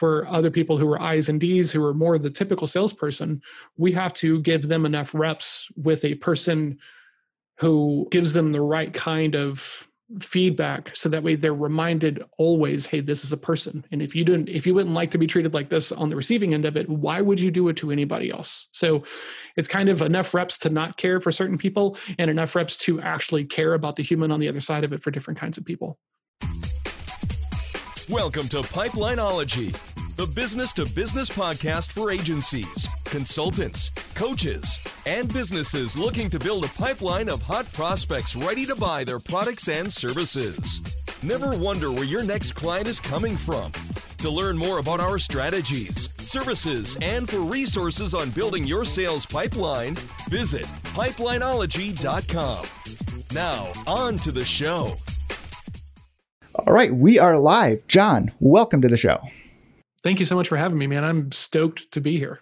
for other people who are I's and D's, who are more the typical salesperson, we have to give them enough reps with a person who gives them the right kind of feedback so that way they're reminded always hey this is a person. And if you didn't if you wouldn't like to be treated like this on the receiving end of it why would you do it to anybody else? So it's kind of enough reps to not care for certain people and enough reps to actually care about the human on the other side of it for different kinds of people welcome to pipelineology the business to business podcast for agencies, consultants, coaches, and businesses looking to build a pipeline of hot prospects ready to buy their products and services. Never wonder where your next client is coming from. To learn more about our strategies, services, and for resources on building your sales pipeline, visit pipelineology.com. Now, on to the show. All right, we are live. John, welcome to the show. Thank you so much for having me, man. I'm stoked to be here.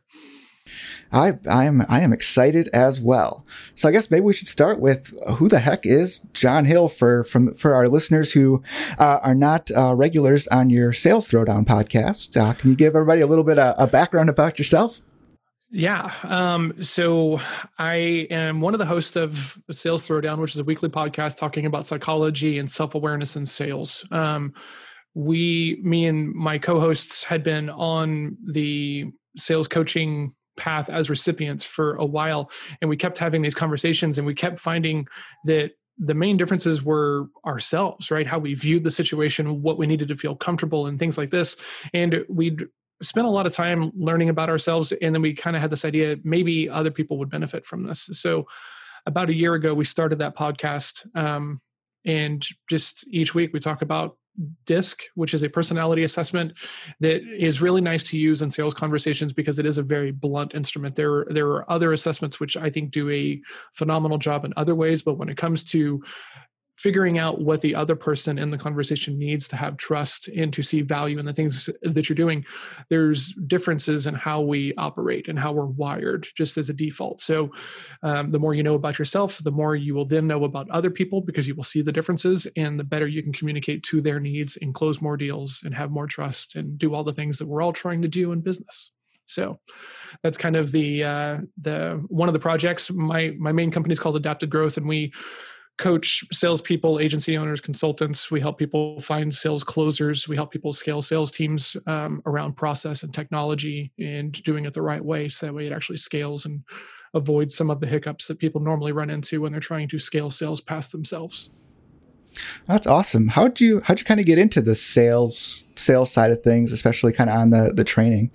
I I am I am excited as well. So I guess maybe we should start with who the heck is John Hill for from for our listeners who uh, are not uh, regulars on your Sales Throwdown podcast. Uh, can you give everybody a little bit of a background about yourself? Yeah. Um, so I am one of the hosts of Sales Throwdown, which is a weekly podcast talking about psychology and self awareness in sales. Um, we, me and my co hosts, had been on the sales coaching path as recipients for a while. And we kept having these conversations and we kept finding that the main differences were ourselves, right? How we viewed the situation, what we needed to feel comfortable, and things like this. And we'd spent a lot of time learning about ourselves. And then we kind of had this idea maybe other people would benefit from this. So about a year ago, we started that podcast. Um, and just each week we talk about disc which is a personality assessment that is really nice to use in sales conversations because it is a very blunt instrument there there are other assessments which i think do a phenomenal job in other ways but when it comes to figuring out what the other person in the conversation needs to have trust and to see value in the things that you're doing there's differences in how we operate and how we're wired just as a default. So um, the more you know about yourself the more you will then know about other people because you will see the differences and the better you can communicate to their needs and close more deals and have more trust and do all the things that we're all trying to do in business. So that's kind of the uh, the one of the projects. My my main company is called adapted growth and we coach salespeople, agency owners, consultants. We help people find sales closers. We help people scale sales teams um, around process and technology and doing it the right way. So that way it actually scales and avoids some of the hiccups that people normally run into when they're trying to scale sales past themselves. That's awesome. How'd you how'd you kind of get into the sales sales side of things, especially kind of on the the training?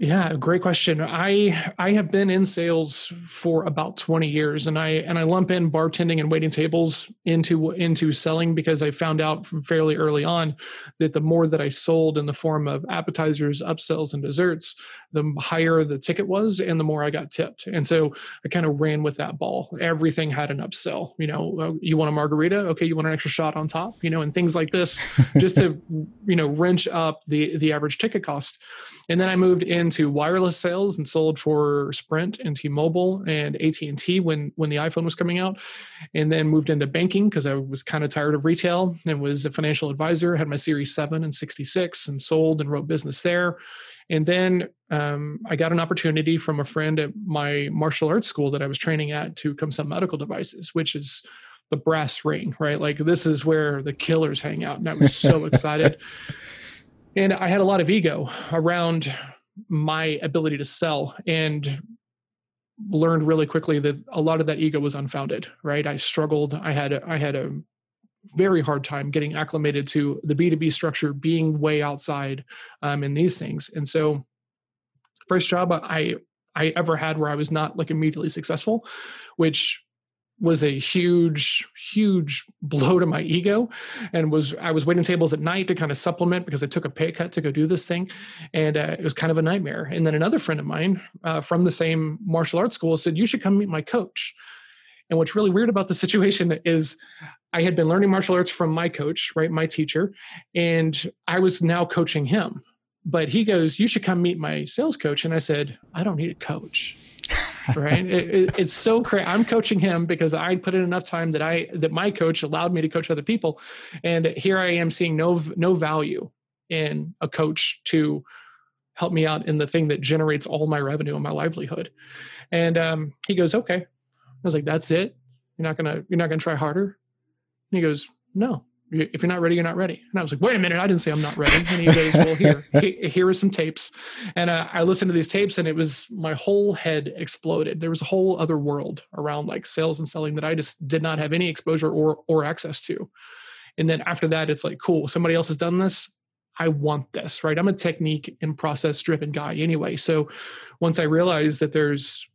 Yeah, great question. I I have been in sales for about 20 years and I and I lump in bartending and waiting tables into into selling because I found out from fairly early on that the more that I sold in the form of appetizers, upsells and desserts, the higher the ticket was and the more I got tipped. And so I kind of ran with that ball. Everything had an upsell, you know, uh, you want a margarita, okay, you want an extra shot on top, you know, and things like this just to you know wrench up the the average ticket cost. And then I moved into wireless sales and sold for Sprint and T-Mobile and AT&T when when the iPhone was coming out. And then moved into banking because I was kind of tired of retail and was a financial advisor, had my Series 7 and 66 and sold and wrote business there. And then um, I got an opportunity from a friend at my martial arts school that I was training at to come sell medical devices, which is the brass ring, right? Like this is where the killers hang out. And I was so excited. And I had a lot of ego around my ability to sell and learned really quickly that a lot of that ego was unfounded, right? I struggled. I had I had a very hard time getting acclimated to the B2B structure being way outside um, in these things. And so first job I I ever had where I was not like immediately successful, which was a huge huge blow to my ego and was i was waiting tables at night to kind of supplement because i took a pay cut to go do this thing. And uh, it was kind of a nightmare. And then another friend of mine uh, from the same martial arts school said you should come meet my coach. And what's really weird about the situation is i had been learning martial arts from my coach right my teacher and i was now coaching him. But he goes you should come meet my sales coach. And i said i don't need a coach right it, it, it's so crazy i'm coaching him because i put in enough time that i that my coach allowed me to coach other people and here i am seeing no no value in a coach to help me out in the thing that generates all my revenue and my livelihood. And um, he goes, okay. I was like, that's it. You're not gonna you're not gonna try harder. And he goes, no. If you're not ready, you're not ready. And I was like, wait a minute, I didn't say I'm not ready. And he goes, well, here, here are some tapes. And uh, I listened to these tapes, and it was my whole head exploded. There was a whole other world around like sales and selling that I just did not have any exposure or or access to. And then after that, it's like, cool, somebody else has done this. I want this, right? I'm a technique and process driven guy anyway. So once I realized that there's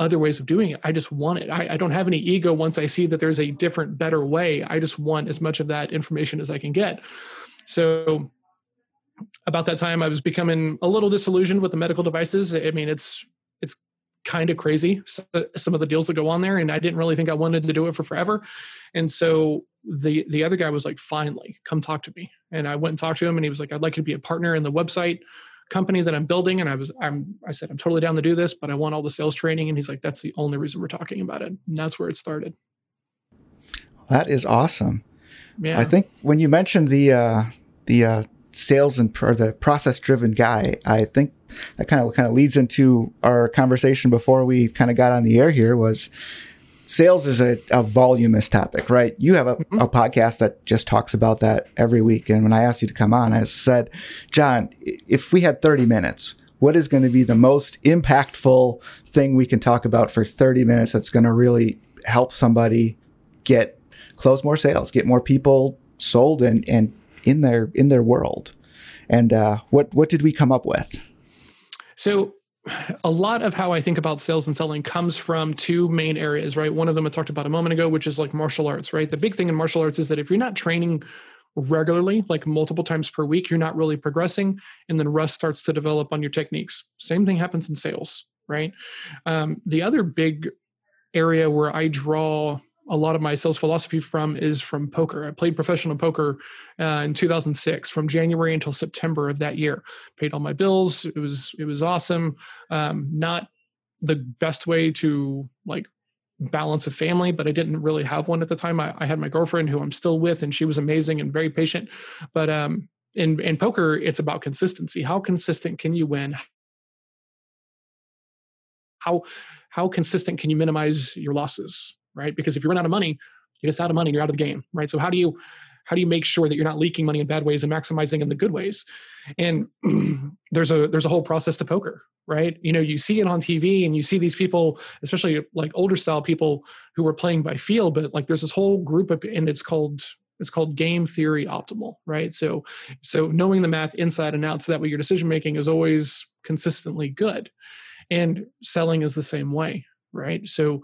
other ways of doing it, I just want it. I, I, don't have any ego once I see that there's a different, better way. I just want as much of that information as I can get. So about that time, I was becoming a little disillusioned with the medical devices. I mean, it's it's kind of crazy some of the deals that go on there and i didn't really think i wanted to do it for forever and so the the other guy was like finally come talk to me and i went and talked to him and he was like i'd like you to be a partner in the website company that i'm building and i was i'm i said i'm totally down to do this but i want all the sales training. And he's like that's the only reason we're talking about it. And that's where it started. That is awesome. Yeah. I think when you mentioned the uh the uh sales and or the process driven guy i think that kind of kind of leads into our conversation before we kind of got on the air here was sales is a, a voluminous topic, right? You have a, mm-hmm. a, podcast that just talks about that every week. And when I asked you to come on, I said, John, if we had 30 minutes, what is going to be the most impactful thing we can talk about for 30 minutes that's going to really help somebody get close more sales, get more people sold and, and in their in their world? And uh, what what did we come up with? So a lot of how I think about sales and selling comes from two main areas, right? One of them I talked about a moment ago, which is like martial arts, right? The big thing in martial arts is that if you're not training regularly, like multiple times per week, you're not really progressing, and then rust starts to develop on your techniques. Same thing happens in sales, right? Um, the other big area where I draw a lot of my sales philosophy from is from poker. I played professional poker uh, in 2006 from January until September of that year. Paid all my bills. It was it was awesome. Um, not the best way to like balance a family, but I didn't really have one at the time. I, I had my girlfriend who I'm still with, and she was amazing and very patient. But um, in in poker, it's about consistency. How consistent can you win? How how consistent can you minimize your losses? Right? Because if you run out of money, you're just out of money, you're out of the game, right? So how do you how do you make sure that you're not leaking money in bad ways and maximizing in the good ways? And there's a there's a whole process to poker, right? You know, you see it on TV and you see these people, especially like older style people who are playing by feel, but like there's this whole group of and it's called it's called game theory optimal right so so knowing the math inside and out so that way your decision making is always consistently good and selling is the same way right so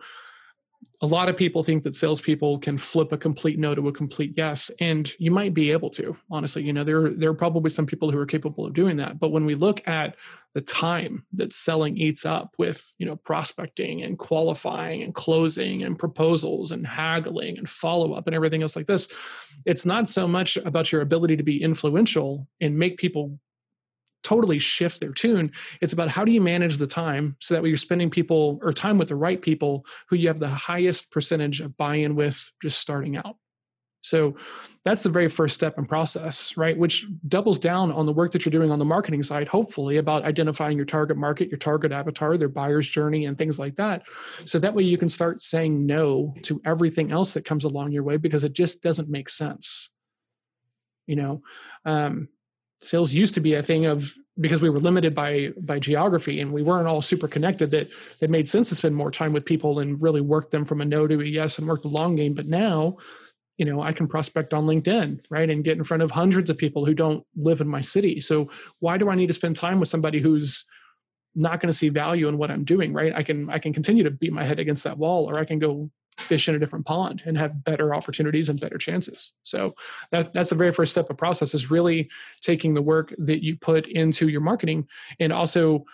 a lot of people think that salespeople can flip a complete no to a complete yes, and you might be able to. Honestly, you know, there there are probably some people who are capable of doing that. But when we look at the time that selling eats up with, you know, prospecting and qualifying and closing and proposals and haggling and follow up and everything else like this, it's not so much about your ability to be influential and make people totally shift their tune. It's about how do you manage the time so that way you're spending people or time with the right people who you have the highest percentage of buy-in with just starting out. So that's the very first step in process, right? Which doubles down on the work that you're doing on the marketing side, hopefully about identifying your target market, your target avatar, their buyer's journey, and things like that. So that way you can start saying no to everything else that comes along your way because it just doesn't make sense. You know, um, sales used to be a thing of because we were limited by by geography and we weren't all super connected that it made sense to spend more time with people and really work them from a no to a yes and work the long game. But now you know i can prospect on linkedin right and get in front of hundreds of people who don't live in my city. So why do i need to spend time with somebody who's not going to see value in what i'm doing right? I can i can continue to beat my head against that wall or i can go fish in a different pond and have better opportunities and better chances. So that, that's the very first step of process is really taking the work that you put into your marketing and also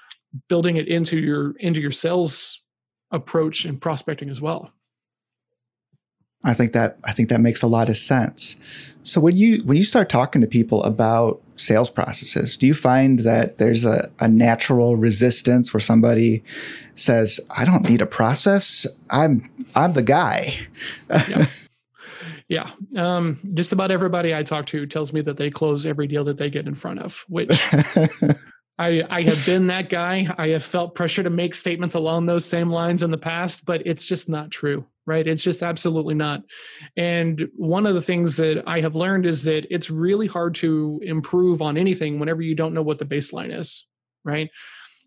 building it into your into your sales approach and prospecting as well. I think that I think that makes a lot of sense. So when you when you start talking to people about sales processes, do you find that there's a, a natural resistance where somebody says, "I don't need a process. I'm I'm the guy." yeah. Yeah. Um, just about everybody I talk to tells me that they close every deal that they get in front of, which I, I have been that guy. I have felt pressure to make statements along those same lines in the past, but it's just not true, right? It's just absolutely not. And one of the things that I have learned is that it's really hard to improve on anything whenever you don't know what the baseline is, right?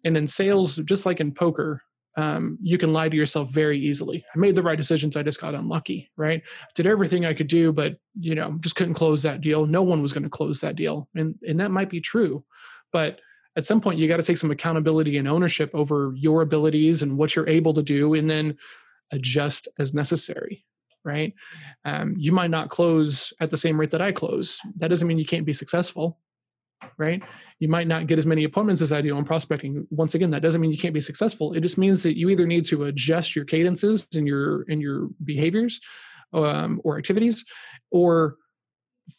And in sales, just like in poker, um, you can lie to yourself very easily. I made the right decisions. I just got unlucky, right? Did everything I could do, but you know, just couldn't close that deal. No one was going to close that deal, and and that might be true, but at some point you got to take some accountability and ownership over your abilities and what you're able to do, and then adjust as necessary. Right? Um, you might not close at the same rate that I close. That doesn't mean you can't be successful right? You might not get as many appointments as I do on prospecting. Once again, that doesn't mean you can't be successful. It just means that you either need to adjust your cadences and your and your behaviors um, or activities, or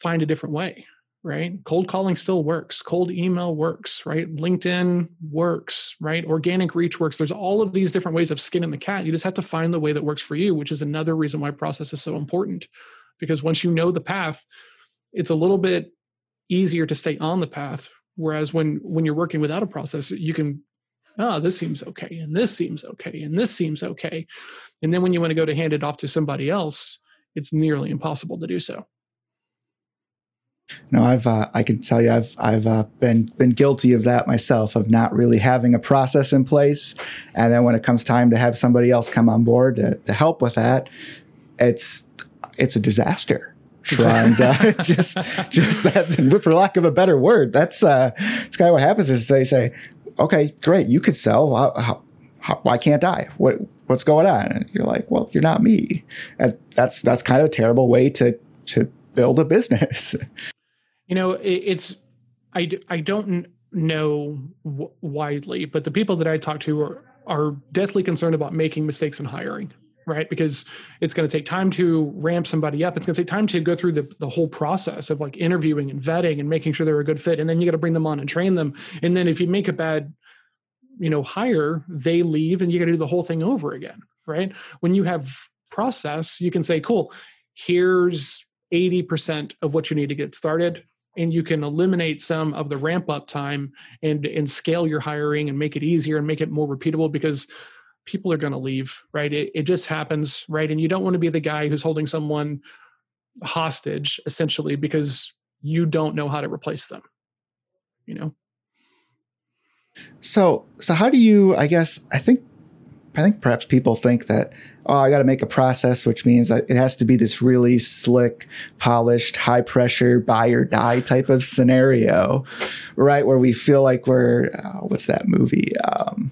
find a different way. Right? Cold calling still works. Cold email works. Right? LinkedIn works. Right? Organic reach works. There's all of these different ways of skinning the cat. You just have to find the way that works for you, which is another reason why process is so important. Because once you know the path, it's a little bit easier to stay on the path whereas when when you're working without a process you can oh this seems okay and this seems okay and this seems okay and then when you want to go to hand it off to somebody else it's nearly impossible to do so no, I've uh, I can tell you I've I've uh, been been guilty of that myself of not really having a process in place, and then when it comes time to have somebody else come on board to, to help with that, it's it's a disaster. Trying to just just that for lack of a better word that's uh it's kind of what happens is they say okay great you could sell. How, how, how, why can't i? What what's going on? And you're like well you're not me. And that's that's kind of a terrible way to to build a business you know it, it's i i don't know widely but the people that i talk to are are deathly concerned about making mistakes in hiring right? Because it's going to take time to ramp somebody up. It's going to take time to go through the, the whole process of like interviewing and vetting and making sure they're a good fit. And then you got to bring them on and train them. And then if you make a bad, you know, hire, they leave and you got to do the whole thing over again, right? When you have process, you can say, cool, here's 80% of what you need to get started and you can eliminate some of the ramp up time and and scale your hiring and make it easier and make it more repeatable because people are going to leave, right? It, it just happens, right? And you don't want to be the guy who's holding someone hostage essentially because you don't know how to replace them, you know? So, so how do you, I guess, I think, I think perhaps people think that, oh, I got to make a process, which means it has to be this really slick, polished, high pressure, buy or die type of scenario, right? Where we feel like we're, uh, what's that movie? Um,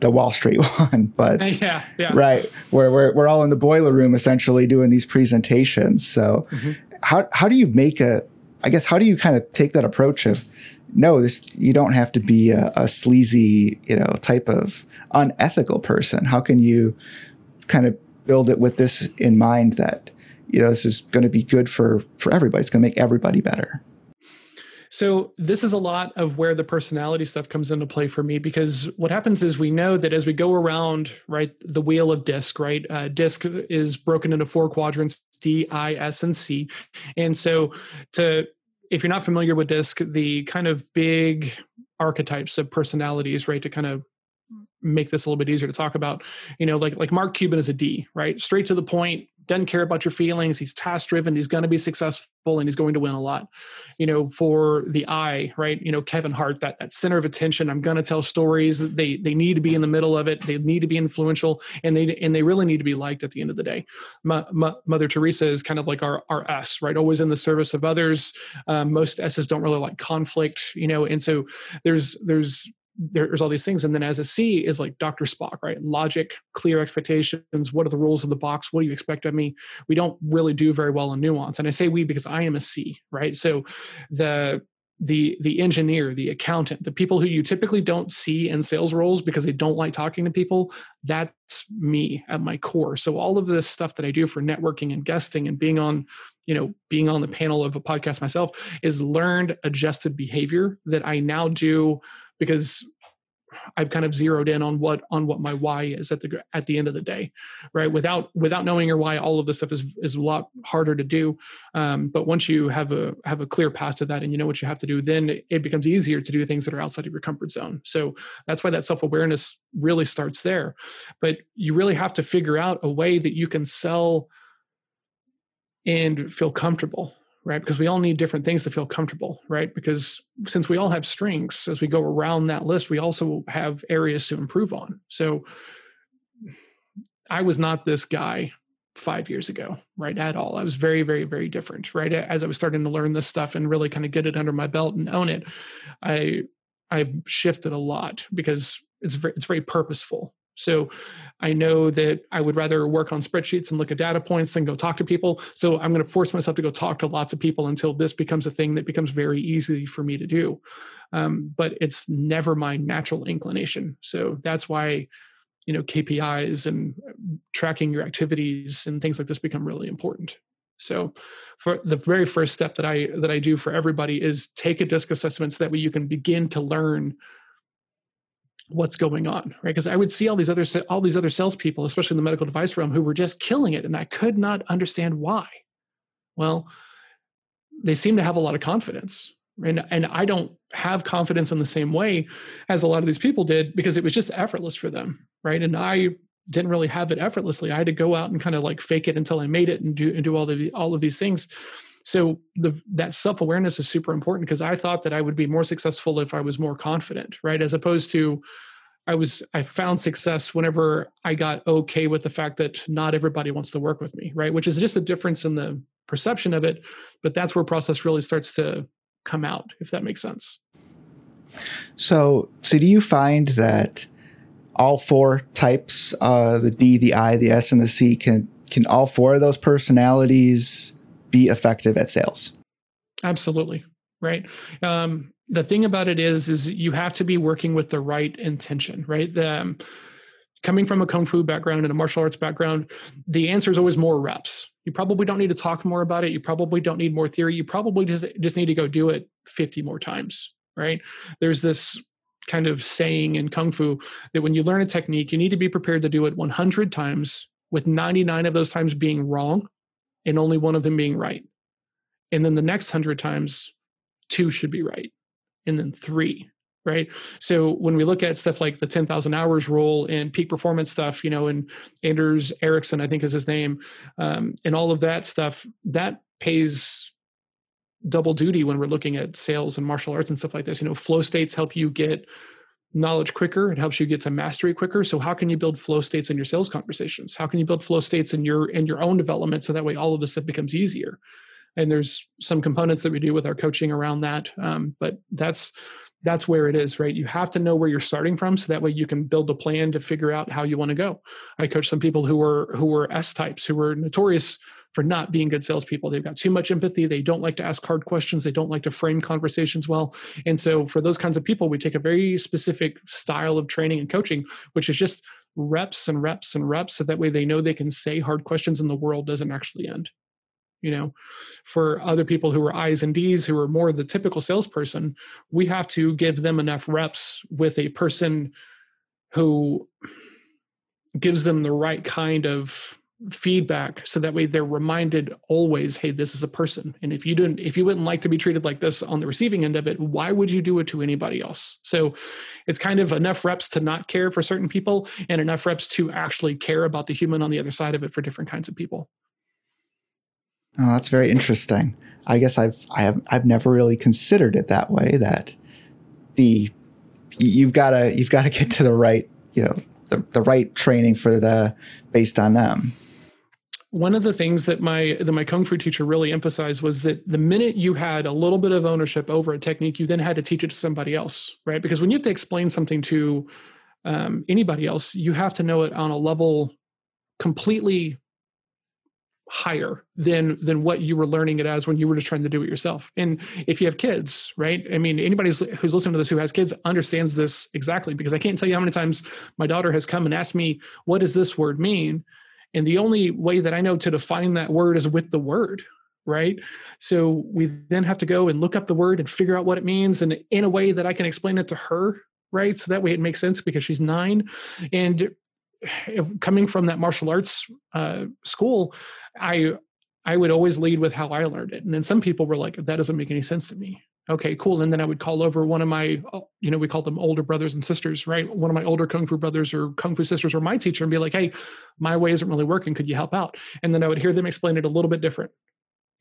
the Wall Street one, but yeah, yeah. right where we're we're all in the boiler room essentially doing these presentations. So mm-hmm. how how do you make a I guess how do you kind of take that approach of no, this you don't have to be a, a sleazy you know type of unethical person. How can you kind of build it with this in mind that you know this is going to be good for for everybody. It's going to make everybody better. So this is a lot of where the personality stuff comes into play for me because what happens is we know that as we go around right the wheel of disc right uh, disc is broken into four quadrants D I S and C and so to if you're not familiar with disc the kind of big archetypes of personalities right to kind of make this a little bit easier to talk about you know like like mark cuban is a d right? Straight to the point doesn't care about your feelings. He's task driven. He's going to be successful and he's going to win a lot. You know, for the I, right? You know, Kevin Hart, that that center of attention. I'm going to tell stories. They they need to be in the middle of it. They need to be influential, and they and they really need to be liked at the end of the day. Ma, Ma, Mother Teresa is kind of like our our S, right? Always in the service of others. Um, most S's don't really like conflict, you know, and so there's there's there's all these things. And then as a c is like dr spock right? Logic clear expectations. What are the rules of the box? What do you expect of me? We don't really do very well in nuance. And i say we because i am a c right? So the the the engineer the accountant the people who you typically don't see in sales roles because they don't like talking to people that's me at my core. So all of this stuff that i do for networking and guesting and being on you know being on the panel of a podcast myself is learned adjusted behavior that i now do because I've kind of zeroed in on what on what my why is at the at the end of the day, right? Without without knowing your why, all of this stuff is is a lot harder to do. Um, but once you have a have a clear path to that and you know what you have to do, then it becomes easier to do things that are outside of your comfort zone. So that's why that self awareness really starts there. But you really have to figure out a way that you can sell and feel comfortable right? Because we all need different things to feel comfortable, right? Because since we all have strengths, as we go around that list, we also have areas to improve on. So I was not this guy five years ago, right? At all. I was very, very, very different, right? As I was starting to learn this stuff and really kind of get it under my belt and own it, I I've shifted a lot because it's very, it's very purposeful, so I know that I would rather work on spreadsheets and look at data points than go talk to people. So I'm going to force myself to go talk to lots of people until this becomes a thing that becomes very easy for me to do. Um, but it's never my natural inclination. So that's why, you know, KPIs and tracking your activities and things like this become really important. So for the very first step that I that I do for everybody is take a disc assessment so that way you can begin to learn what's going on right? Because i would see all these other all these other salespeople especially in the medical device realm who were just killing it and i could not understand why. Well they seem to have a lot of confidence and and i don't have confidence in the same way as a lot of these people did because it was just effortless for them right? And i didn't really have it effortlessly. I had to go out and kind of like fake it until i made it and do and do all the all of these things so the, that self awareness is super important because I thought that I would be more successful if I was more confident, right? As opposed to I was I found success whenever I got okay with the fact that not everybody wants to work with me, right? Which is just a difference in the perception of it, but that's where process really starts to come out, if that makes sense. So, so do you find that all four types, uh, the D, the I, the S, and the C, can can all four of those personalities be effective at sales. Absolutely. Right. Um, the thing about it is, is you have to be working with the right intention, right? The, um, coming from a kung fu background and a martial arts background, the answer is always more reps. You probably don't need to talk more about it. You probably don't need more theory. You probably just, just need to go do it 50 more times, right? There's this kind of saying in kung fu that when you learn a technique, you need to be prepared to do it 100 times, with 99 of those times being wrong and only one of them being right. And then the next hundred times, two should be right. And then three, right? So when we look at stuff like the 10,000 hours rule and peak performance stuff, you know, and Anders Ericsson, I think is his name, um, and all of that stuff, that pays double duty when we're looking at sales and martial arts and stuff like this. You know, flow states help you get knowledge quicker. It helps you get to mastery quicker. So how can you build flow states in your sales conversations? How can you build flow states in your in your own development so that way all of this stuff becomes easier? And there's some components that we do with our coaching around that um, but that's that's where it is right? You have to know where you're starting from so that way you can build a plan to figure out how you want to go. I coach some people who were who were s types who were notorious for not being good salespeople. They've got too much empathy. They don't like to ask hard questions. They don't like to frame conversations well. And so, for those kinds of people, we take a very specific style of training and coaching, which is just reps and reps and reps. So that way they know they can say hard questions and the world doesn't actually end. You know, for other people who are I's and D's, who are more the typical salesperson, we have to give them enough reps with a person who gives them the right kind of feedback so that way they're reminded always hey this is a person. And if you didn't if you wouldn't like to be treated like this on the receiving end of it why would you do it to anybody else? So it's kind of enough reps to not care for certain people and enough reps to actually care about the human on the other side of it for different kinds of people. Oh that's very interesting. I guess i've i have i've never really considered it that way that the you've got to you've got to get to the right you know the, the right training for the based on them one of the things that my that my kung fu teacher really emphasized was that the minute you had a little bit of ownership over a technique, you then had to teach it to somebody else, right? Because when you have to explain something to um, anybody else, you have to know it on a level completely higher than than what you were learning it as when you were just trying to do it yourself. And if you have kids, right? I mean, anybody who's listening to this who has kids understands this exactly because I can't tell you how many times my daughter has come and asked me, "What does this word mean?" And the only way that I know to define that word is with the word, right? So we then have to go and look up the word and figure out what it means and in a way that I can explain it to her right? So that way it makes sense because she's nine. And coming from that martial arts uh, school, I I would always lead with how I learned it. And then some people were like, that doesn't make any sense to me. Okay, cool. And then I would call over one of my, oh, you know, we call them older brothers and sisters, right? One of my older Kung Fu brothers or Kung Fu sisters or my teacher and be like, hey, my way isn't really working. Could you help out? And then I would hear them explain it a little bit different.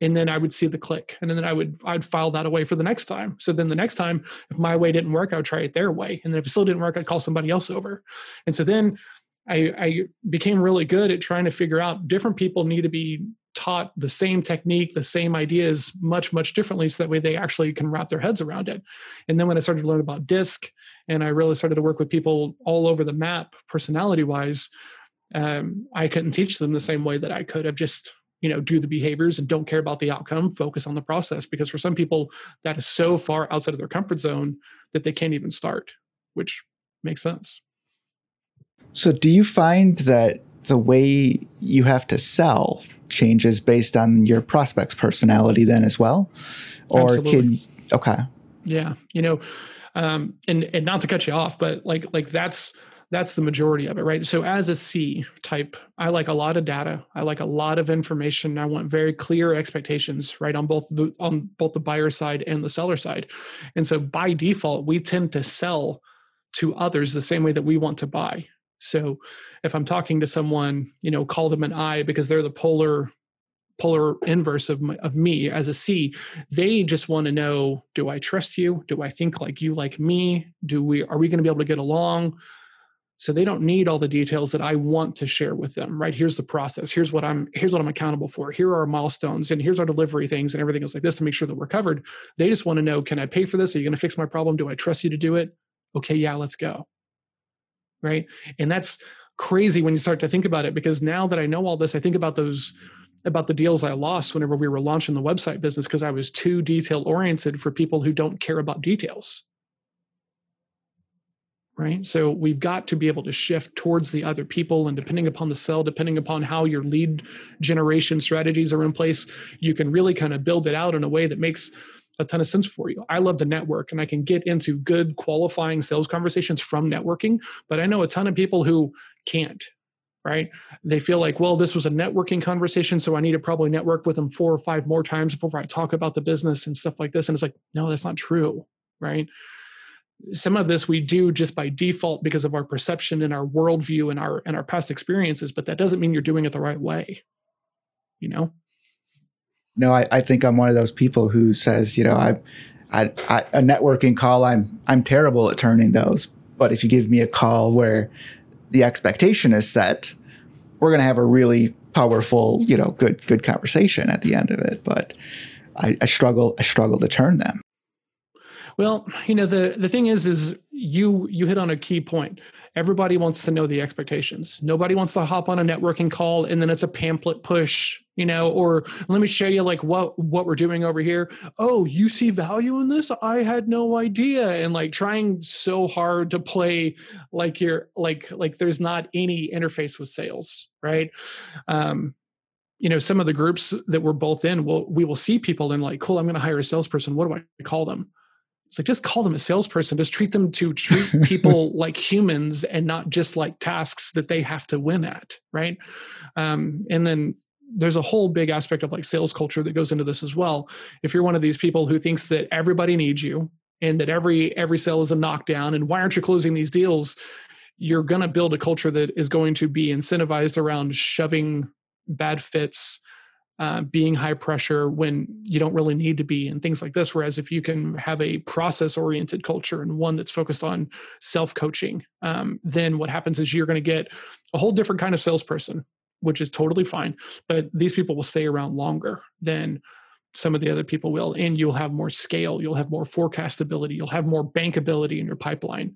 And then I would see the click. And then I would, I'd file that away for the next time. So then the next time, if my way didn't work, I would try it their way. And then if it still didn't work, I'd call somebody else over. And so then I, I became really good at trying to figure out different people need to be taught the same technique, the same ideas much, much differently so that way they actually can wrap their heads around it. And then when I started to learn about DISC and I really started to work with people all over the map, personality wise, um, I couldn't teach them the same way that I could have just, you know, do the behaviors and don't care about the outcome, focus on the process. Because for some people, that is so far outside of their comfort zone that they can't even start, which makes sense. So, do you find that the way you have to sell changes based on your prospect's personality then as well? Or Absolutely. can okay. Yeah. You know, um, and and not to cut you off, but like like that's that's the majority of it, right? So as a C type, I like a lot of data. I like a lot of information. I want very clear expectations, right, on both the on both the buyer side and the seller side. And so by default, we tend to sell to others the same way that we want to buy. So if I'm talking to someone, you know, call them an I because they're the polar polar inverse of my, of me as a C. They just want to know: Do I trust you? Do I think like you like me? Do we are we going to be able to get along? So they don't need all the details that I want to share with them. Right? Here's the process. Here's what I'm. Here's what I'm accountable for. Here are our milestones, and here's our delivery things, and everything else like this to make sure that we're covered. They just want to know: Can I pay for this? Are you going to fix my problem? Do I trust you to do it? Okay, yeah, let's go. Right, and that's crazy when you start to think about it because now that I know all this, I think about those about the deals I lost whenever we were launching the website business because I was too detail oriented for people who don't care about details. Right. So we've got to be able to shift towards the other people. And depending upon the sell, depending upon how your lead generation strategies are in place, you can really kind of build it out in a way that makes a ton of sense for you. I love to network and I can get into good qualifying sales conversations from networking, but I know a ton of people who can't right? They feel like well this was a networking conversation so i need to probably network with them four or five more times before i talk about the business and stuff like this and it's like no that's not true right? Some of this we do just by default because of our perception and our worldview and our and our past experiences but that doesn't mean you're doing it the right way you know no i, I think i'm one of those people who says you know I, I, I a networking call i'm i'm terrible at turning those but if you give me a call where the expectation is set, we're going to have a really powerful, you know, good good conversation at the end of it. But I, I struggle I struggle to turn them. Well, you know the the thing is is you you hit on a key point. Everybody wants to know the expectations. Nobody wants to hop on a networking call and then it's a pamphlet push, you know, or let me show you like what what we're doing over here. Oh, you see value in this? I had no idea. And like trying so hard to play like you're like like there's not any interface with sales, right? Um you know some of the groups that we're both in will we will see people and like cool i'm going to hire a salesperson what do i call them it's like just call them a salesperson. Just treat them to treat people like humans and not just like tasks that they have to win at, right? Um, and then there's a whole big aspect of like sales culture that goes into this as well. If you're one of these people who thinks that everybody needs you and that every every sale is a knockdown, and why aren't you closing these deals? You're going to build a culture that is going to be incentivized around shoving bad fits uh, being high pressure when you don't really need to be and things like this. Whereas if you can have a process oriented culture and one that's focused on self coaching um, then what happens is you're going to get a whole different kind of salesperson which is totally fine but these people will stay around longer than some of the other people will and you'll have more scale you'll have more forecastability you'll have more bankability in your pipeline.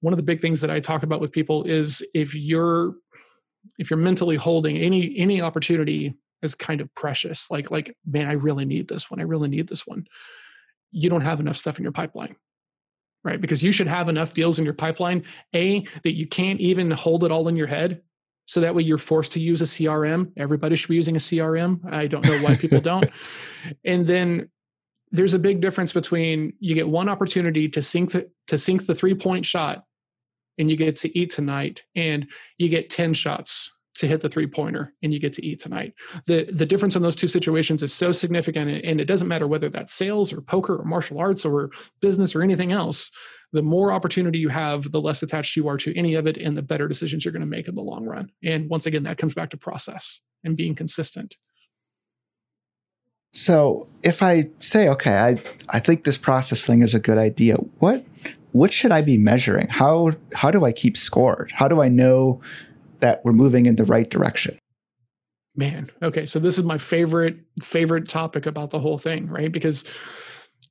One of the big things that i talk about with people is if you're if you're mentally holding any any opportunity is kind of precious. Like, like, man, I really need this one. I really need this one. You don't have enough stuff in your pipeline, right? Because you should have enough deals in your pipeline, A, that you can't even hold it all in your head. So that way you're forced to use a CRM. Everybody should be using a CRM. I don't know why people don't. And then there's a big difference between you get one opportunity to sink the, to sink the three point shot and you get to eat tonight and you get 10 shots to hit the three pointer and you get to eat tonight. The the difference in those two situations is so significant and it doesn't matter whether that's sales or poker or martial arts or business or anything else. The more opportunity you have, the less attached you are to any of it and the better decisions you're going to make in the long run. And once again, that comes back to process and being consistent. So if I say, okay, I, I think this process thing is a good idea, what what should I be measuring? How how do I keep scored? How do I know that we're moving in the right direction? Man, okay, so this is my favorite favorite topic about the whole thing, right? Because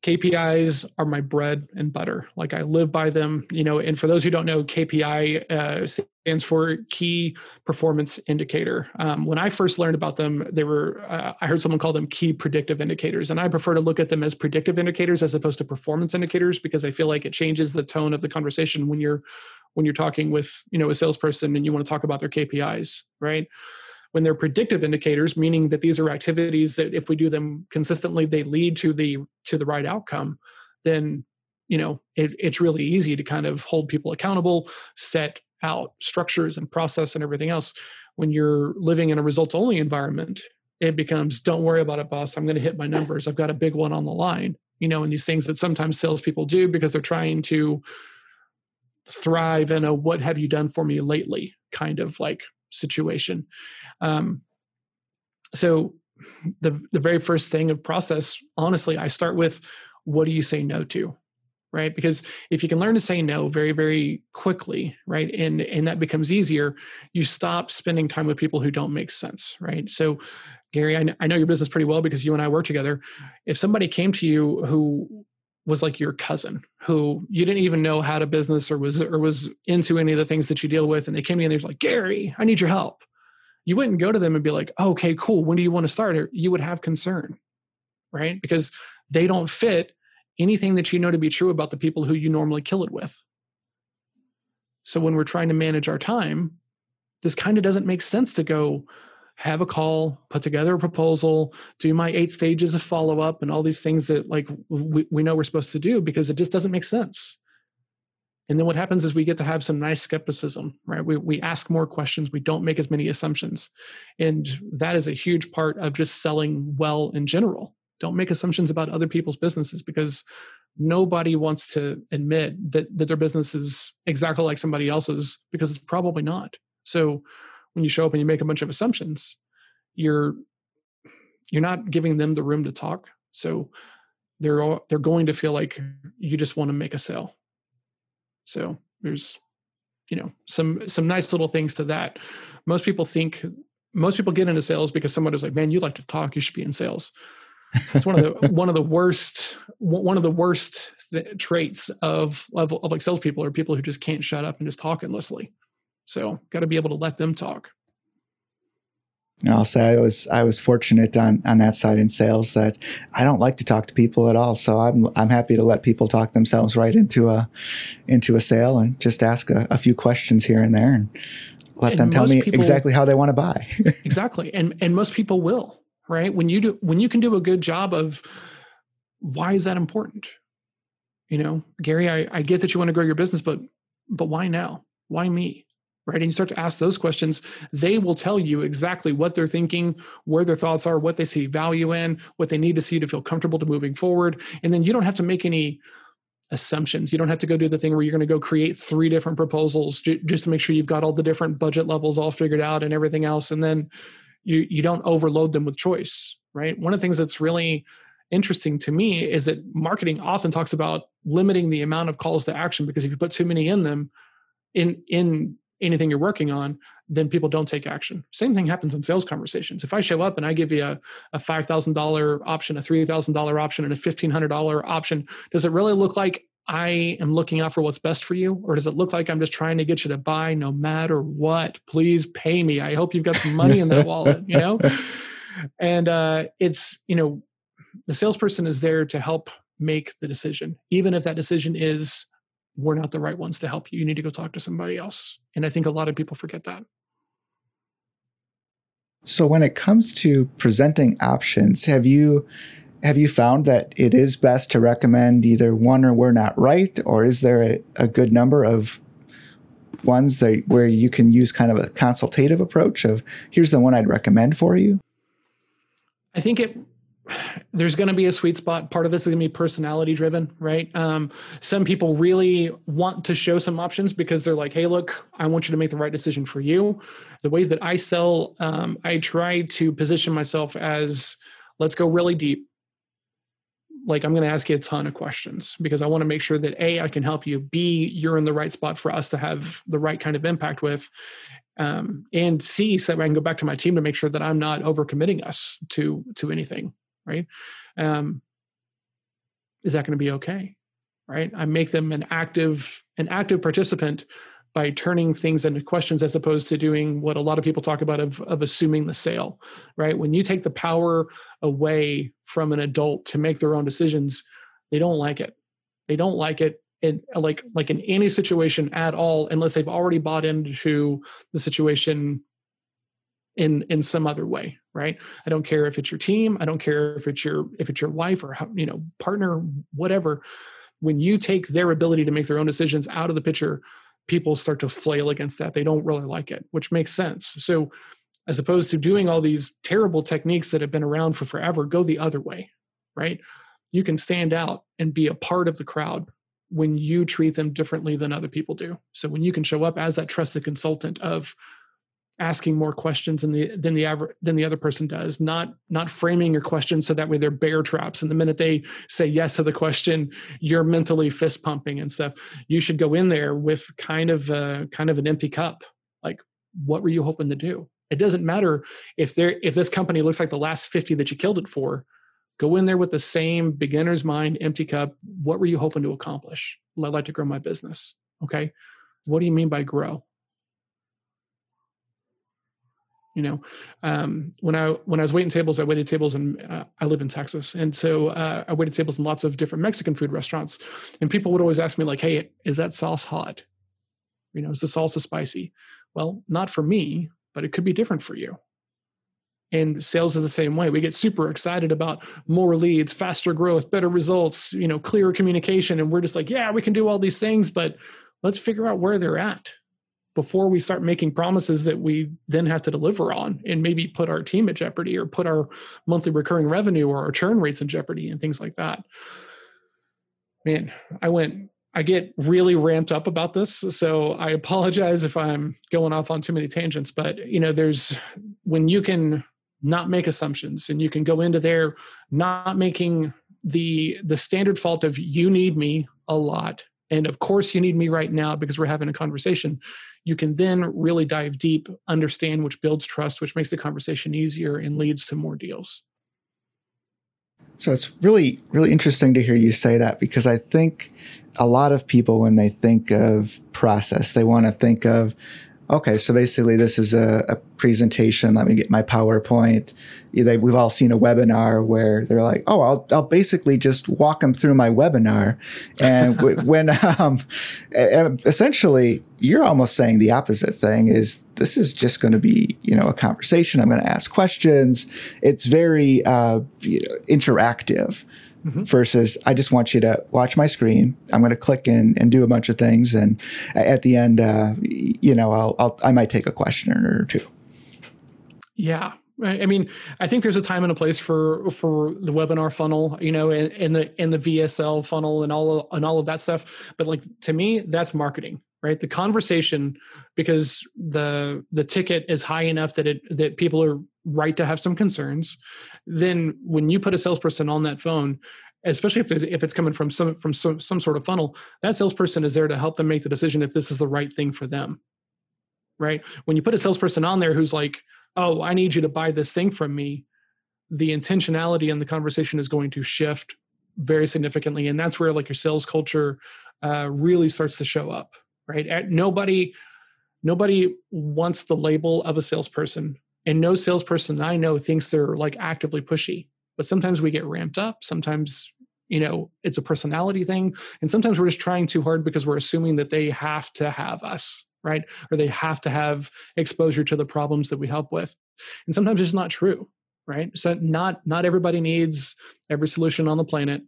KPIs are my bread and butter. Like I live by them, you know. And for those who don't know, KPI uh, stands for Key Performance Indicator. Um, when I first learned about them, they were uh, I heard someone call them Key Predictive Indicators, and I prefer to look at them as predictive indicators as opposed to performance indicators because I feel like it changes the tone of the conversation when you're when you're talking with you know a salesperson and you want to talk about their KPIs, right? When they're predictive indicators meaning that these are activities that if we do them consistently they lead to the to the right outcome then you know it, it's really easy to kind of hold people accountable set out structures and process and everything else. When you're living in a results only environment it becomes don't worry about it boss. I'm going to hit my numbers. I've got a big one on the line. You know and these things that sometimes salespeople do because they're trying to thrive in a what have you done for me lately? kind of like situation um, so the the very first thing of process, honestly, I start with what do you say no to? Right? Because if you can learn to say no very, very quickly, right, and and that becomes easier, you stop spending time with people who don't make sense, right? So Gary, I, know your business pretty well because you and I work together. If somebody came to you who was like your cousin who you didn't even know had a business or was or was into any of the things that you deal with and they came to you and they're like gary i need your help you wouldn't go to them and be like, okay, cool. When do you want to start? You would have concern, right? Because they don't fit anything that you know to be true about the people who you normally kill it with. So when we're trying to manage our time, this kind of doesn't make sense to go have a call, put together a proposal, do my eight stages of follow up and all these things that like we, we know we're supposed to do because it just doesn't make sense. And then what happens is we get to have some nice skepticism, right? We, we ask more questions. We don't make as many assumptions. And that is a huge part of just selling well in general. Don't make assumptions about other people's businesses because nobody wants to admit that, that their business is exactly like somebody else's because it's probably not. So when you show up and you make a bunch of assumptions, you're you're not giving them the room to talk. So they're all, they're going to feel like you just want to make a sale so there's, you know, some some nice little things to that. Most people think most people get into sales because someone is like, "Man, you like to talk. You should be in sales." It's one of the one of the worst one of the worst th- traits of, of of like salespeople are people who just can't shut up and just talk endlessly. So, got to be able to let them talk. I'll say I was I was fortunate on on that side in sales that I don't like to talk to people at all. So I'm I'm happy to let people talk themselves right into a into a sale and just ask a, a few questions here and there and let and them tell me people, exactly how they want to buy. exactly, and and most people will right when you do when you can do a good job of why is that important? You know, Gary, I, I get that you want to grow your business, but but why now? Why me? Right? And you start to ask those questions, they will tell you exactly what they're thinking, where their thoughts are, what they see value in, what they need to see to feel comfortable to moving forward. And then you don't have to make any assumptions. You don't have to go do the thing where you're going to go create three different proposals just to make sure you've got all the different budget levels all figured out and everything else. And then you you don't overload them with choice, right? One of the things that's really interesting to me is that marketing often talks about limiting the amount of calls to action because if you put too many in them in in anything you're working on, then people don't take action. Same thing happens in sales conversations. If I show up and I give you a, a $5,000 option, a $3,000 option, and a $1,500 option, does it really look like I am looking out for what's best for you? Or does it look like I'm just trying to get you to buy no matter what? Please pay me. I hope you've got some money in that wallet, you know? And uh, it's, you know, the salesperson is there to help make the decision, even if that decision is we're not the right ones to help you. You need to go talk to somebody else. And I think a lot of people forget that. So when it comes to presenting options, have you have you found that it is best to recommend either one or we're not right, or is there a, a good number of ones that where you can use kind of a consultative approach of here's the one I'd recommend for you? I think it there's going to be a sweet spot. Part of this is going to be personality driven, right? Um, some people really want to show some options because they're like, hey, look, I want you to make the right decision for you. The way that I sell, um, I try to position myself as let's go really deep. Like, I'm going to ask you a ton of questions because I want to make sure that A, I can help you, B, you're in the right spot for us to have the right kind of impact with um, and C, so that I can go back to my team to make sure that I'm not overcommitting us to to anything, right? Um, is that going to be okay? Right? I make them an active an active participant by turning things into questions as opposed to doing what a lot of people talk about of, of assuming the sale right when you take the power away from an adult to make their own decisions they don't like it they don't like it in like like in any situation at all unless they've already bought into the situation in in some other way right? I don't care if it's your team i don't care if it's your if it's your wife or you know partner whatever. When you take their ability to make their own decisions out of the picture people start to flail against that. They don't really like it which makes sense. So as opposed to doing all these terrible techniques that have been around for forever go the other way right? You can stand out and be a part of the crowd when you treat them differently than other people do. So when you can show up as that trusted consultant of asking more questions than the than the than the other person does, not not framing your questions so that way they're bear traps. And the minute they say yes to the question, you're mentally fist pumping and stuff. You should go in there with kind of a, kind of an empty cup. Like, what were you hoping to do? It doesn't matter if there if this company looks like the last 50 that you killed it for Go in there with the same beginner's mind, empty cup. What were you hoping to accomplish? I'd like to grow my business. Okay. What do you mean by grow? You know um, when i when i was waiting tables i waited tables and uh, i live in texas. And so uh, i waited tables in lots of different mexican food restaurants. And people would always ask me like hey is that sauce hot? You know is the salsa spicy? Well not for me but it could be different for you. And sales is the same way. We get super excited about more leads faster growth better results you know clearer communication. And we're just like yeah we can do all these things but let's figure out where they're at before we start making promises that we then have to deliver on and maybe put our team at jeopardy or put our monthly recurring revenue or our churn rates in jeopardy and things like that man i went I get really ramped up about this, so I apologize if I'm going off on too many tangents. But you know, there's when you can not make assumptions and you can go into there not making the the standard fault of you need me a lot and of course you need me right now because we're having a conversation. You can then really dive deep understand which builds trust which makes the conversation easier and leads to more deals. So it's really really interesting to hear you say that because i think a lot of people when they think of process they want to think of okay, so basically this is a, a presentation. Let me get my PowerPoint. we've all seen a webinar where they're like, oh, I'll, I'll basically just walk them through my webinar. And when um, essentially you're almost saying the opposite thing is this is just going to be, you know, a conversation. I'm going to ask questions. It's very uh, you know, interactive mm-hmm. versus I just want you to watch my screen. I'm going to click and, and do a bunch of things. And at the end, uh, you know, I'll, I'll, I might take a question or two. Yeah. I mean, I think there's a time and a place for for the webinar funnel, you know, and, and the and the VSL funnel and all of, and all of that stuff. But like to me, that's marketing, right? The conversation, because the the ticket is high enough that it that people are right to have some concerns then when you put a salesperson on that phone especially if, it, if it's coming from some from some, some sort of funnel that salesperson is there to help them make the decision if this is the right thing for them right? When you put a salesperson on there who's like oh i need you to buy this thing from me the intentionality in the conversation is going to shift very significantly and that's where like your sales culture uh, really starts to show up right? At, nobody nobody wants the label of a salesperson and no salesperson I know thinks they're like actively pushy. But sometimes we get ramped up. Sometimes, you know, it's a personality thing. And sometimes we're just trying too hard because we're assuming that they have to have us, right? Or they have to have exposure to the problems that we help with. And sometimes it's not true, right? So not not everybody needs every solution on the planet.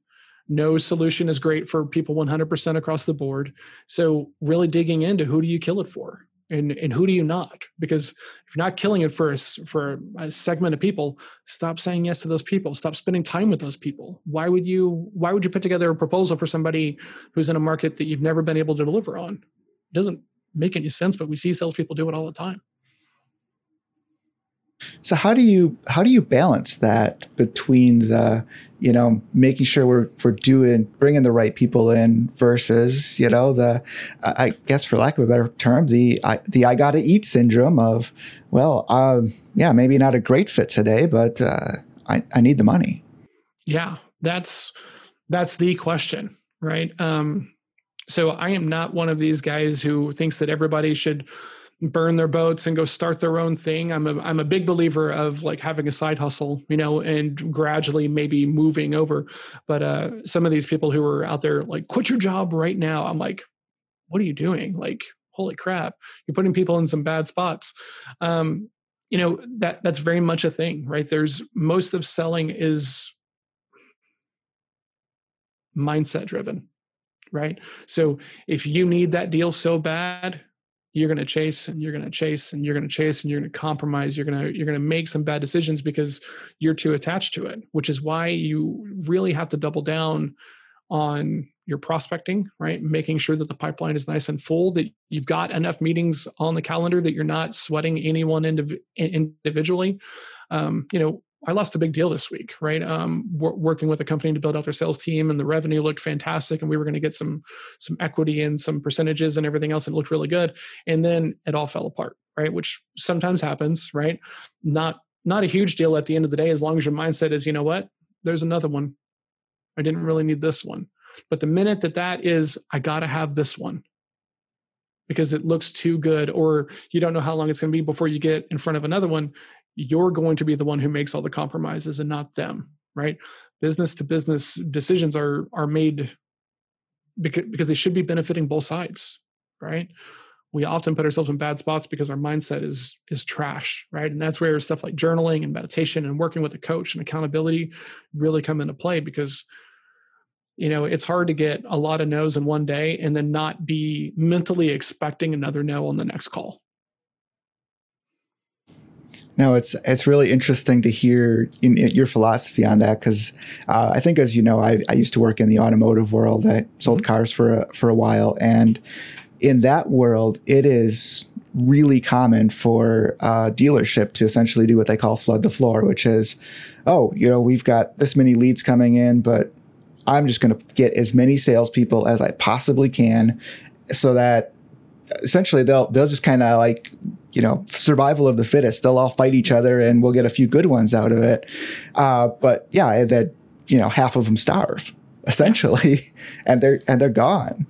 No solution is great for people 100% across the board. So really digging into who do you kill it for? And, and who do you not? Because if you're not killing it for a, for a segment of people, stop saying yes to those people. Stop spending time with those people. Why would you Why would you put together a proposal for somebody who's in a market that you've never been able to deliver on? It doesn't make any sense, but we see salespeople do it all the time. So how do you how do you balance that between the you know making sure we're we're doing bringing the right people in versus you know the I guess for lack of a better term the I, the I gotta eat syndrome of well uh, yeah maybe not a great fit today but uh, I I need the money. Yeah, that's that's the question, right? Um, so I am not one of these guys who thinks that everybody should burn their boats and go start their own thing. I'm a I'm a big believer of like having a side hustle, you know, and gradually maybe moving over. But uh some of these people who are out there like quit your job right now. I'm like, what are you doing? Like, holy crap, you're putting people in some bad spots. Um, you know, that that's very much a thing, right? There's most of selling is mindset driven right? So if you need that deal so bad, you're going to chase and you're going to chase and you're going to chase and you're going to compromise. You're going to you're going to make some bad decisions because you're too attached to it which is why you really have to double down on your prospecting right? Making sure that the pipeline is nice and full that you've got enough meetings on the calendar that you're not sweating anyone indiv- individually. Um, you know I lost a big deal this week, right? Um, working with a company to build out their sales team, and the revenue looked fantastic, and we were going to get some some equity and some percentages and everything else, and it looked really good. And then it all fell apart, right? Which sometimes happens, right? Not not a huge deal at the end of the day, as long as your mindset is, you know what, there's another one. I didn't really need this one, but the minute that that is, I got to have this one because it looks too good, or you don't know how long it's going to be before you get in front of another one you're going to be the one who makes all the compromises and not them right? Business to business decisions are are made because, because they should be benefiting both sides right? We often put ourselves in bad spots because our mindset is is trash right? And that's where stuff like journaling and meditation and working with a coach and accountability really come into play because you know it's hard to get a lot of no's in one day and then not be mentally expecting another no on the next call no, it's it's really interesting to hear your philosophy on that because uh, I think, as you know, I, I, used to work in the automotive world. I sold mm-hmm. cars for a, for a while, and in that world, it is really common for a dealership to essentially do what they call flood the floor, which is, oh, you know, we've got this many leads coming in, but I'm just going to get as many salespeople as I possibly can, so that essentially they'll they'll just kind of like you know survival of the fittest they'll all fight each other and we'll get a few good ones out of it uh, but yeah that you know half of them starve essentially and they're and they're gone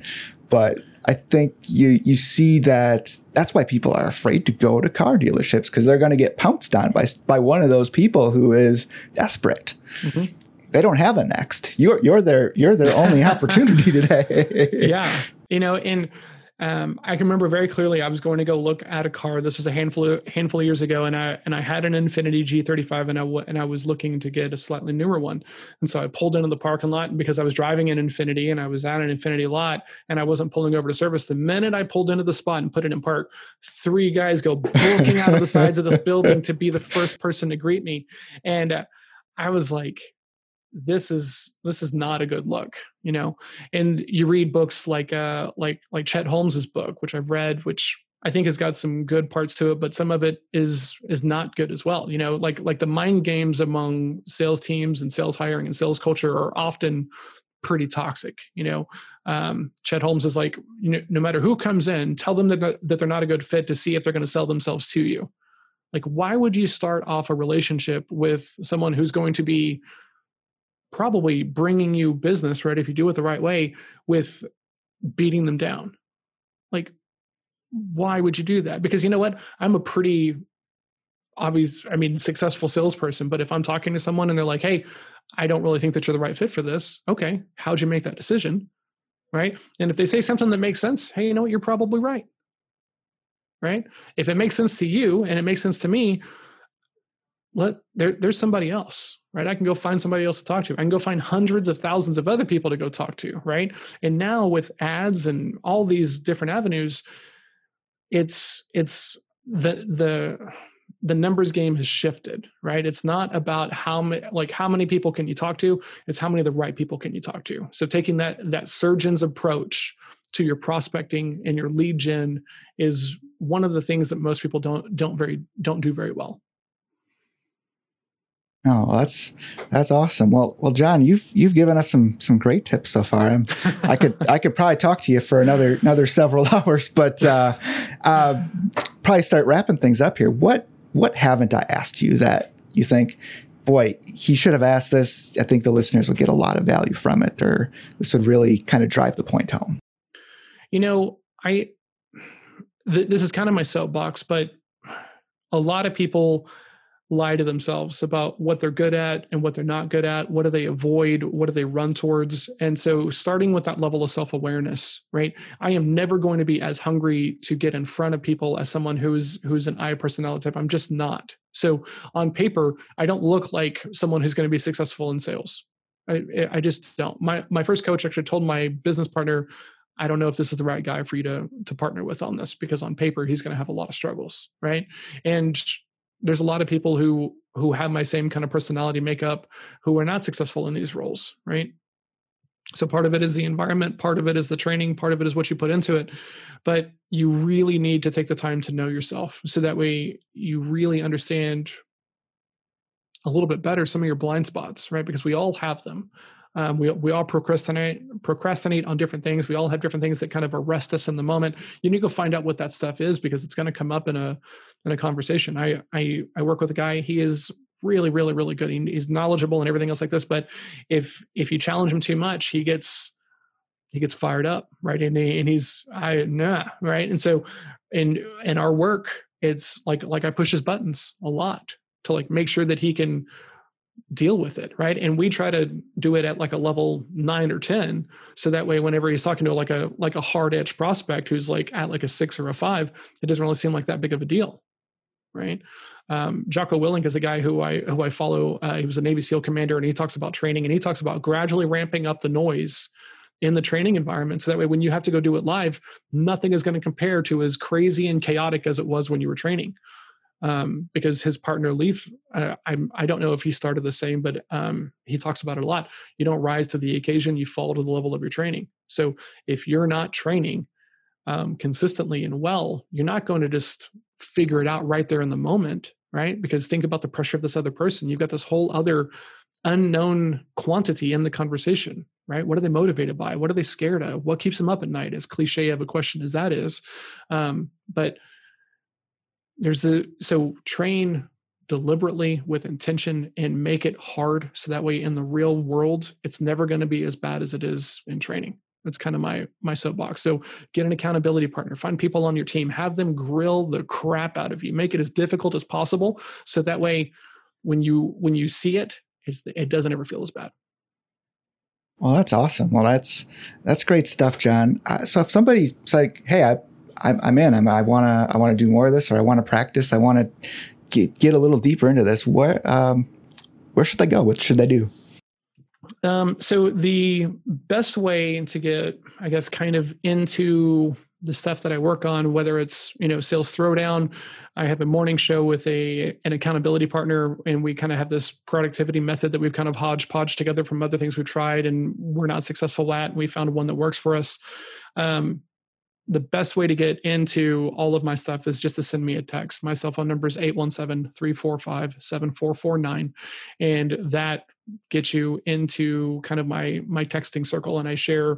but I think you you see that that's why people are afraid to go to car dealerships because they're going to get pounced on by by one of those people who is desperate. Mm-hmm. They don't have a next. You're you're their you're their only opportunity today. yeah, you know, and um, I can remember very clearly. I was going to go look at a car. This was a handful of, handful of years ago, and I and I had an Infiniti G35, and I w- and I was looking to get a slightly newer one. And so I pulled into the parking lot because I was driving an Infiniti, and I was at an Infiniti lot, and I wasn't pulling over to service. The minute I pulled into the spot and put it in park, three guys go booking out of the sides of this building to be the first person to greet me, and uh, I was like, this is this is not a good look you know? And you read books like uh like like chet holmes's book which i've read which i think has got some good parts to it but some of it is is not good as well you know? Like like the mind games among sales teams and sales hiring and sales culture are often pretty toxic you know? Um chet holmes is like you know no matter who comes in tell them that, that they're not a good fit to see if they're going to sell themselves to you. Like why would you start off a relationship with someone who's going to be probably bringing you business, right? If you do it the right way with beating them down. Like, why would you do that? Because you know what? I'm a pretty obvious, I mean, successful salesperson. But if I'm talking to someone and they're like, hey, I don't really think that you're the right fit for this. Okay. How'd you make that decision? Right. And if they say something that makes sense, hey, you know what? You're probably right. Right. If it makes sense to you and it makes sense to me, let there, there's somebody else right? I can go find somebody else to talk to. I can go find hundreds of thousands of other people to go talk to right? And now with ads and all these different avenues it's it's the the the numbers game has shifted right? It's not about how many like how many people can you talk to? It's how many of the right people can you talk to? So taking that that surgeon's approach to your prospecting and your lead gen is one of the things that most people don't don't very don't do very well Oh, well, that's that's awesome. Well, well, John, you've you've given us some some great tips so far. I'm, i could I could probably talk to you for another another several hours, but uh, uh, probably start wrapping things up here. What what haven't I asked you that you think, boy, he should have asked this? I think the listeners would get a lot of value from it, or this would really kind of drive the point home. You know, I th- this is kind of my soapbox, but a lot of people lie to themselves about what they're good at and what they're not good at. What do they avoid? What do they run towards? And so starting with that level of self-awareness right? I am never going to be as hungry to get in front of people as someone who's who's an i personality type. I'm just not. So on paper i don't look like someone who's going to be successful in sales. I i just don't. My my first coach actually told my business partner I don't know if this is the right guy for you to to partner with on this because on paper he's going to have a lot of struggles, right? And there's a lot of people who who have my same kind of personality makeup who are not successful in these roles right? So part of it is the environment part of it is the training part of it is what you put into it but you really need to take the time to know yourself so that way you really understand a little bit better some of your blind spots right? Because we all have them um, we, we all procrastinate procrastinate on different things. We all have different things that kind of arrest us in the moment. You need to go find out what that stuff is because it's going to come up in a in a conversation. I I, I work with a guy. He is really really really good. He, he's knowledgeable and everything else like this. But if if you challenge him too much, he gets he gets fired up, right? And, he, and he's I nah, right? And so in in our work, it's like like I push his buttons a lot to like make sure that he can deal with it right and we try to do it at like a level 9 or 10 so that way whenever he's talking to like a like a hard edge prospect who's like at like a 6 or a 5 it doesn't really seem like that big of a deal right um, Jocko Willink is a guy who I who I follow. Uh, he was a Navy SEAL commander, and he talks about training, and he talks about gradually ramping up the noise in the training environment, so that way when you have to go do it live, nothing is going to compare to as crazy and chaotic as it was when you were training um, because his partner Leif, uh, I, I don't know if he started the same, but um, he talks about it a lot. You don't rise to the occasion; you fall to the level of your training. So if you're not training um, consistently and well, you're not going to just figure it out right there in the moment, right? Because think about the pressure of this other person. You've got this whole other unknown quantity in the conversation right what are they motivated by what are they scared of what keeps them up at night as cliche of a question as that is um, but there's a so train deliberately with intention and make it hard so that way in the real world it's never going to be as bad as it is in training. That's kind of my my soapbox. So get an accountability partner find people on your team have them grill the crap out of you make it as difficult as possible so that way when you when you see it it doesn't ever feel as bad. Well that's awesome. Well that's that's great stuff john. Uh, so if somebody's like hey i I'm, I'm in. I'm, I want to I want to do more of this, or I want to practice. I want to get get a little deeper into this. Where um, where should I go? What should I do? Um, so the best way to get, I guess, kind of into the stuff that I work on, whether it's you know sales throwdown, I have a morning show with a an accountability partner, and we kind of have this productivity method that we've kind of hodgepodge together from other things we've tried and we're not successful at. And we found one that works for us. Um, the best way to get into all of my stuff is just to send me a text. My cell phone number is 817 345 7449. And that gets you into kind of my my texting circle. And I share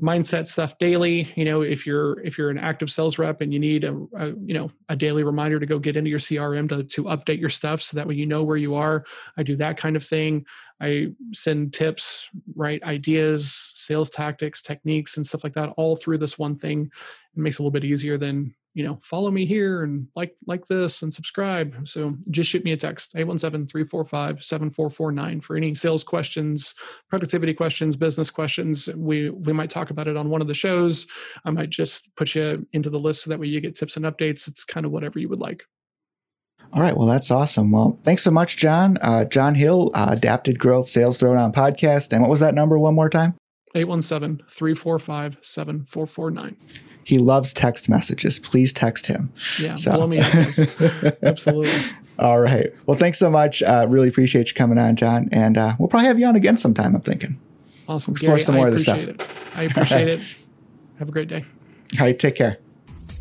mindset stuff daily you know if you're if you're an active sales rep and you need a, a, you know a daily reminder to go get into your crm to, to update your stuff so that way you know where you are i do that kind of thing. I send tips right ideas sales tactics techniques and stuff like that all through this one thing. It makes it a little bit easier than you know, follow me here and like like this and subscribe. So just shoot me a text, 817-345-7449 for any sales questions, productivity questions, business questions. We we might talk about it on one of the shows. I might just put you into the list so that way you get tips and updates. It's kind of whatever you would like. All right. Well, that's awesome. Well, thanks so much, John. Uh, John Hill, uh, Adapted Growth Sales Throwdown Podcast. And what was that number one more time? 817 345 7449. He loves text messages. Please text him. Yeah, so. blow me up. Absolutely. All right. Well, thanks so much. Uh, really appreciate you coming on, John. And uh, we'll probably have you on again sometime, I'm thinking. Awesome. Explore Gary, some more of this stuff. It. I appreciate it. Have a great day. All right. Take care.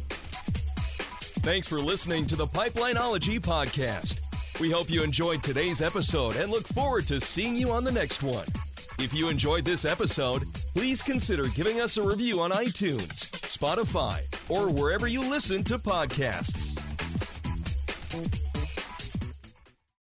Thanks for listening to the Pipelineology podcast. We hope you enjoyed today's episode and look forward to seeing you on the next one. If you enjoyed this episode, please consider giving us a review on iTunes, Spotify, or wherever you listen to podcasts.